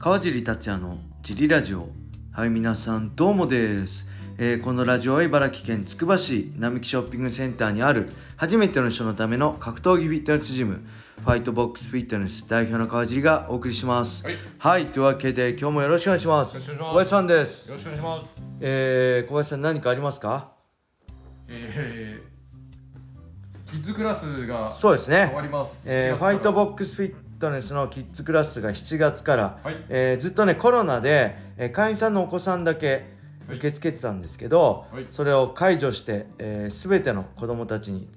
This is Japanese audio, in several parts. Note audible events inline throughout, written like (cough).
川尻達也のジリラジオ。はい皆さんどうもです、えーこのラジオは茨城県つくば市並木ショッピングセンターにある初めての人のための格闘技フィットネスジムファイトボックスフィットネス代表の川尻がお送りします。はい。というわけで今日もよろしくお願いします。小林さんです。よろしくお願いします。えー、小林さん何かありますか？えー、キッズクラスがそうですね。終わります。えー、7ファイトボッックスフィットネスのキッズクラスが7月から、はい。えーずっとねコロナで、えー会員さんのお子さんだけはい。受け付けてたんですけど、はい。それを解除して、えー、全ての子どもたちに、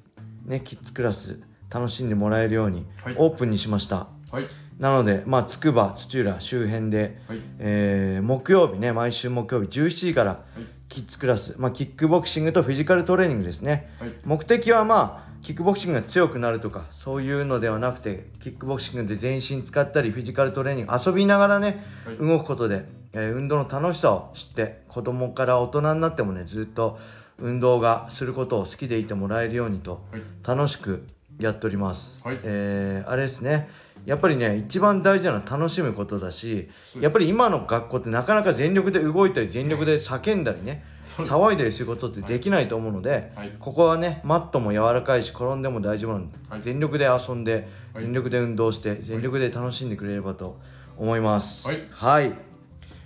ね、キッズクラス楽しんでもらえるようにはい。オープンにしました、はい。なので、まあ、つくば土浦周辺で、はい。えー木曜日ね毎週木曜日17時からい。キッズクラス、まあ、キックボクシングとフィジカルトレーニングですね、はい。目的はまあキックボクシングが強くなるとかそういうのではなくてキックボクシングで全身使ったりフィジカルトレーニング遊びながらね、はい。動くことで、えー運動の楽しさを知って子供から大人になってもねずっと運動がすることを好きでいてもらえるようにとはい。楽しくやっております、はい。えーあれですね。やっぱりね一番大事なのは楽しむことだしやっぱり今の学校ってなかなか全力で動いたり全力で叫んだりね騒いだりすることってできないと思うので、はい。ここはねマットも柔らかいし転んでも大丈夫なので、はい。全力で遊んではい。全力で運動して全力で楽しんでくれればと思います。はい。はい。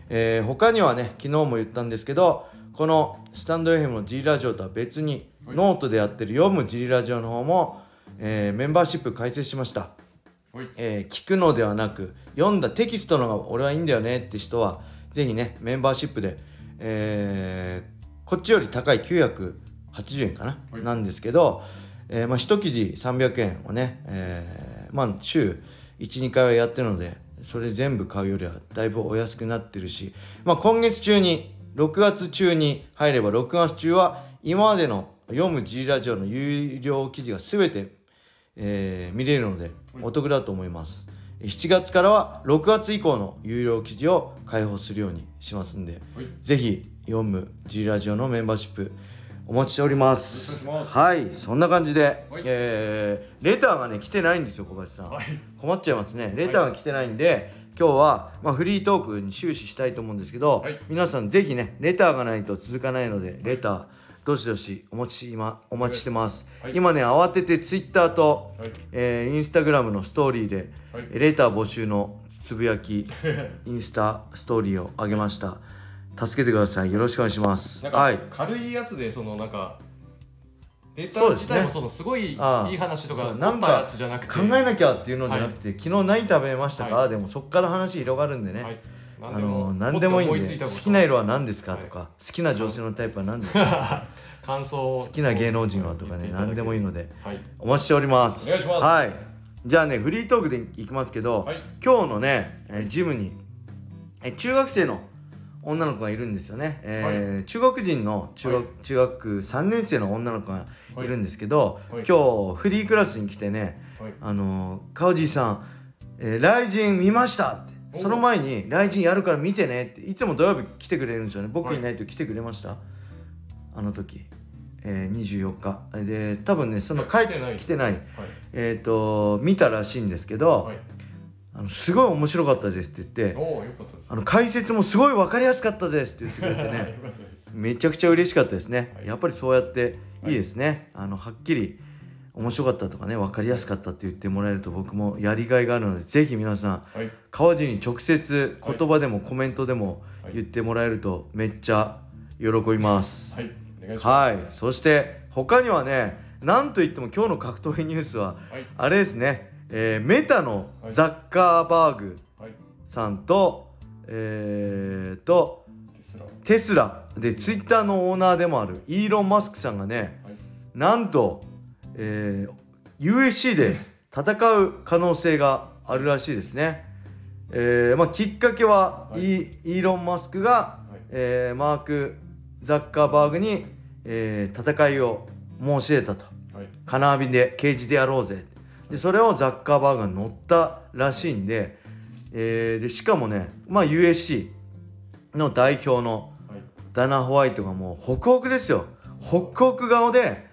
えー他にはね昨日も言ったんですけどこのスタンド FM の G ラジオとは別に、はい。ノートでやってる読む G ラジオの方も、えーメンバーシップ開設しました。はい。えー聞くのではなく読んだテキストの方が俺はいいんだよねって人はぜひねメンバーシップで、えーこっちより高い980円かな、はい。なんですけど、えーまあ、1記事300円をね、えーまあ週12回はやってるのでそれ全部買うよりはだいぶお安くなってるし、まあ、今月中に6月中に入れば6月中は今までの読む G ラジオの有料記事が全てえー見れるのでお得だと思います7月からは6月以降の有料記事を開放するようにしますんで、はい。ぜひ読む G ラジオのメンバーシップお待ちしております。はい。そんな感じで、はい。えーレターがね来てないんですよ小林さん、はい。困っちゃいますね。レターが来てないんで、今日は、まあ、フリートークに終始したいと思うんですけど、はい。皆さんぜひねレターがないと続かないのでレターどしどしお待ち今お待ちしてます、はい。今ね慌ててツイッターと、はい。えーインスタグラムのストーリーで、はい。レター募集のつぶやき (laughs) インスタストーリーを上げました。助けてください。よろしくお願いします。はい。軽いやつでそのなんかデータ自体もそのすごいいい話とかなくて。考えなきゃっていうのじゃなくて、昨日何食べましたか、はい。でもそこから話広がるんでね、はいあの何でもいいんで好きな色は何ですか？はい。とか、好きな女性のタイプは何ですか？(laughs) 感想を。好きな芸能人はとかね何でもいいのではい。お待ちしております。お願いします。はい。じゃあねフリートークでいきますけど、はい。今日のね、えージムに、えー中学生の女の子がいるんですよね、えー中国人の中学,、はい。中学3年生の女の子がい。るんですけど、はい。今日フリークラスに来てね、はい。あのー、川地さん、えー、雷神見ましたっておその前に雷神やるから見てねっていつも土曜日来てくれるんですよね。僕はい。いないと来てくれました、あの時、えー、24日。で多分ねその帰来てない。来てない。はい。えっ、と見たらしいんですけど、はい。あのすごい面白かったですって言ってあの解説もすごい分かりやすかったですって言ってくれてね。めちゃくちゃ嬉しかったですね、はい。やっぱりそうやっていいですね、あのはっきり面白かったとかね分かりやすかったって言ってもらえると僕もやりがいがあるのでぜひ皆さんはい。川地に直接言葉でもコメントでもはい。言ってもらえるとめっちゃ喜びます、はい。お願いします。はい、そして他にはねなんといっても今日の格闘技ニュースははい。あれですね、えーメタのザッカーバーグはい。さんと、えー、とテスラ。テスラ。でツイッターのオーナーでもあるイーロン・マスクさんがねはい。なんと、えー USC で戦う可能性があるらしいですね。えーまあ、きっかけは、はい。イイーロン・マスクが、はい。えーマーク・ザッカーバーグに、えー戦いを申し出たと。はい。金網でケージでやろうぜ。でそれをザッカーバーグが乗ったらしいんで,、えーでしかもね、まあ、USC の代表のはい。ダナ・ホワイトがもうホクホクですよ。ホクホク顔で、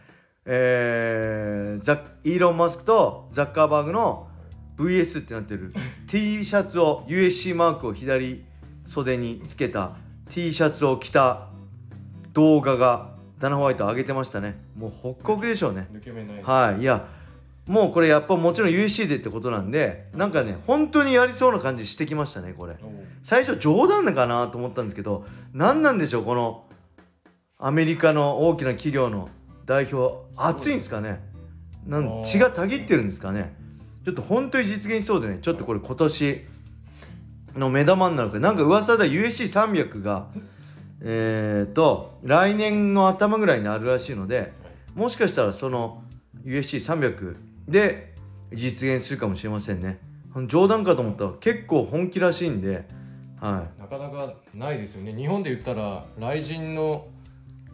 えーザイーロン・マスクとザッカーバーグの VS ってなってる。T シャツを USC マークを左袖につけた T シャツを着た動画がダナ・ホワイト上げてましたね。もうホッコクでしょうね。抜け目ない。はい。いやもうこれやっぱもちろん USC でってことなんでなんかね本当にやりそうな感じしてきましたねこれ。最初冗談だかなと思ったんですけど何なんでしょうこのアメリカの大きな企業の代表熱いんですかね？なん血がたぎってるんですかね？ちょっと本当に実現しそうでね。ちょっとこれ今年の目玉になるか。なんか噂では USC300 がえー、と来年の頭ぐらいになるらしいのでもしかしたらその USC300 で実現するかもしれませんね。冗談かと思ったら結構本気らしいんではい。なかなかないですよね。日本で言ったら雷神の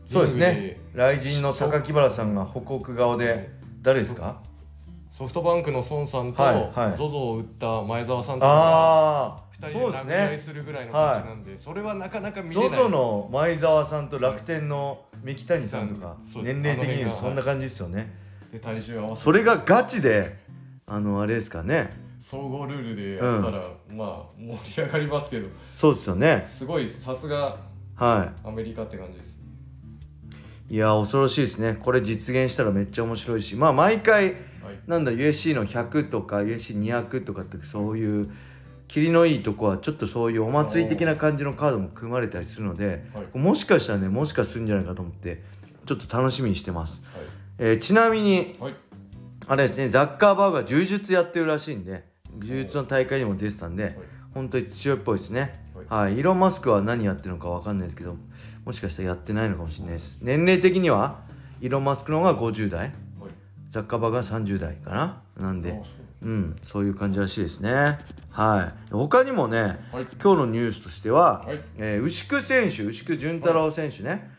そうですね。雷神の榊原さんが北国顔で誰ですか？ソフトバンクの孫さんとはいはい。ZOZO を打った前澤さんとかああ2人そうで殴り合いねするぐらいの感じなんで、それはなかなか見れない。ZOZO の前澤さんと楽天の三木谷さんとか年齢的にそんな感じですよね。で体重合わせそれがガチであのあれですかね。総合ルールでやったら、まあ盛り上がりますけど。そうですよね。すごいさすがはアメリカって感じですいいや恐ろしいですね。これ実現したらめっちゃ面白いし。まあ毎回はい。なんだ USC の100とか USC200 とかってそういう霧のいいとこはちょっとそういうお祭り的な感じのカードも組まれたりするので、はい。もしかしたらねもしかするんじゃないかと思ってちょっと楽しみにしてます、はい。えーちなみにはい。あれですねザッカーバーグは柔術やってるらしいんで柔術の大会にも出てたんで、本当に強いっぽいですねはい、イーロン・マスクは何やってるのかわかんないですけどもしかしたらやってないのかもしれないです。年齢的にはイーロン・マスクの方が50代。はい。ザッカーバーグが30代かな。なんで。う。うんそういう感じらしいですね。はい。他にもね、はい。今日のニュースとしては、はい。えー牛久選手牛久潤太郎選手ね、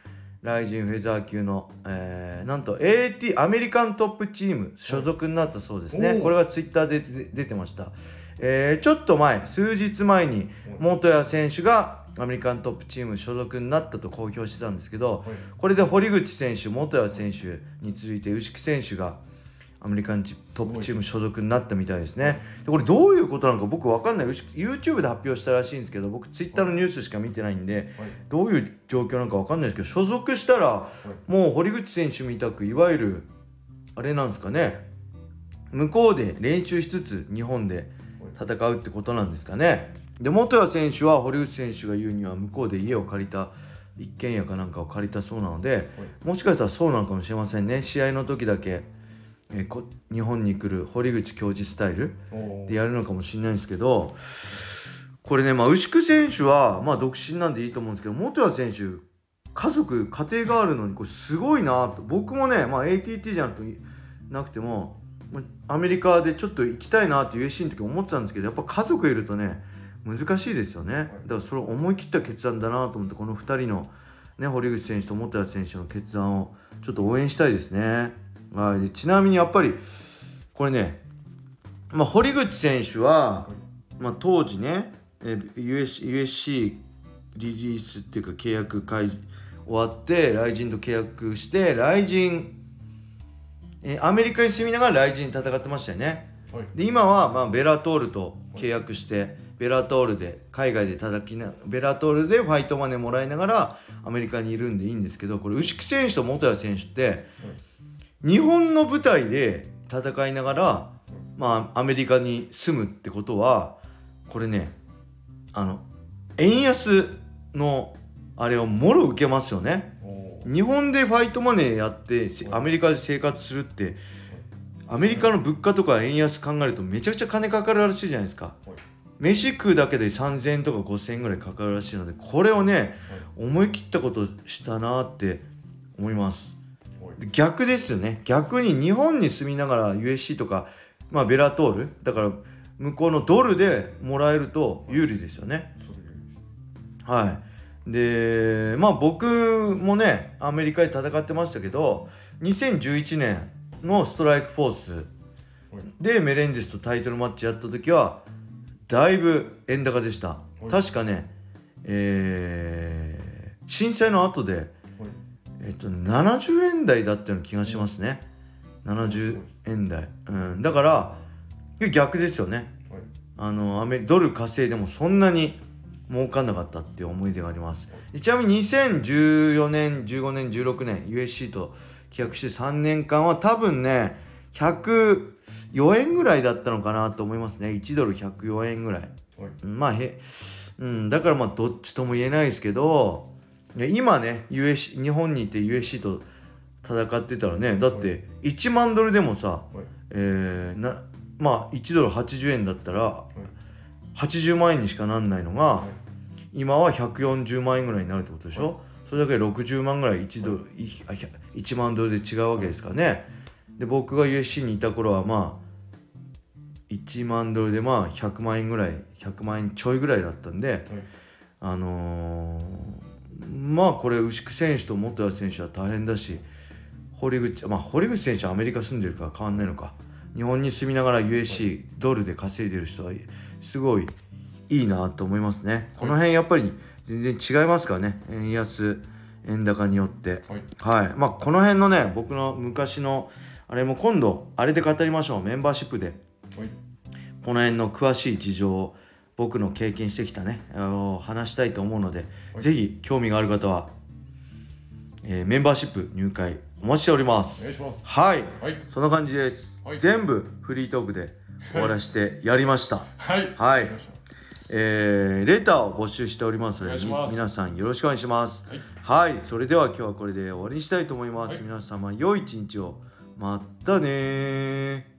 ライジンフェザー級の、えーなんと AT アメリカントップチーム所属になったそうですね、これがツイッターで出てました、えーちょっと前数日前に元谷選手がアメリカントップチーム所属になったと公表してたんですけど、これで堀口選手元谷選手に続いて牛久選手がアメリカントップチーム所属になったみたいですね。でこれどういうことなのか僕わかんない。YouTube で発表したらしいんですけど、僕 Twitter のニュースしか見てないんで、どういう状況なのかわかんないですけど、所属したらもう堀口選手みたくいわゆるあれなんですかね。向こうで練習しつつ日本で戦うってことなんですかね。で元谷選手は堀口選手が言うには向こうで家を借りた一軒家かなんかを借りたそうなので、もしかしたらそうなのかもしれませんね。試合の時だけ、えーこ日本に来る堀口教授スタイルおでやるのかもしれないんですけどこれね、まあ、牛久選手は、まあ、独身なんでいいと思うんですけど元谷選手家族家庭があるのにこれすごいなと。僕もね、まあ、ATT じゃなくなくてもまあアメリカでちょっと行きたいなって USC の時思ってたんですけどやっぱ家族いるとね難しいですよね。だからそれ思い切った決断だなと思ってこの2人の、ね、堀口選手と元谷選手の決断をちょっと応援したいですね。はい、でちなみにやっぱりこれね、まあ、堀口選手は、まあ、当時ねえー USC, リリースっていうか契約会終わってライジンと契約してライジン、えーアメリカに住みながらライジン戦ってましたよね。はいで今はまあベラトールと契約してベラトールで海外で叩きなベラトールでファイトマネーもらいながらアメリカにいるんでいいんですけどこれ牛久選手と元谷選手って日本の舞台で戦いながらまあアメリカに住むってことはこれねあの円安のあれをもろ受けますよね。お日本でファイトマネーやってせアメリカで生活するってアメリカの物価とか円安考えるとめちゃくちゃ金かかるらしいじゃないですか。はい飯食うだけで3000円とか5000円ぐらいかかるらしいのでこれをね思い切ったことしたなって思います。はい。逆ですよね。逆に日本に住みながら USC とかまあベラトールだから向こうのドルでもらえると有利ですよね。はい。で、まあ僕もね、アメリカで戦ってましたけど、2011年のストライクフォースでメレンデスとタイトルマッチやった時は、だいぶ円高でした。確かね、えー、震災の後で、はいえっと、70円台だったような気がしますね。70円台。うん。だから、逆ですよねはいあのアメリドル稼いでもそんなに儲かんなかったっていう思い出があります。でちなみに2014年15年16年 USC と契約して3年間は多分ね104円ぐらいだったのかなと思いますね。1ドル104円ぐらい。まあへ、うん、だからまあどっちとも言えないですけど今ね USC 日本にいて USC と戦ってたらねだって1万ドルでもさ、はい。えーなまあ1ドル80円だったら80万円にしかなんないのが、はい。今は140万円ぐらいになるってことでしょ、それだけで60万ぐらい1ドル、い。あひゃ1万ドルで違うわけですからね。で僕が USC にいた頃はまあ1万ドルでまあ100万円ぐらい100万円ちょいぐらいだったんではい。あのーまあこれ牛久選手と元谷選手は大変だし堀口まあ堀口選手はアメリカ住んでるから変わんないのか。日本に住みながら USC ドルで稼いでる人はすごいいいなと思いますね。この辺やっぱり全然違いますからね。円安円高によって。はい。はい。まあこの辺のね僕の昔のあれも今度あれで語りましょう。メンバーシップで。はい。この辺の詳しい事情を僕の経験してきたね話したいと思うので、はい。ぜひ興味がある方は、えーメンバーシップ入会お待ちしておりまおす願いします。はい。はい。そんな感じです、はい。全部フリートークで終わらしてやりました。はい。はい。えーレターを募集しております。ので皆さんよろしくお願いします。はい。はい、それでは今日はこれで終わりにしたいと思います、はい。皆様良い一日を。またねー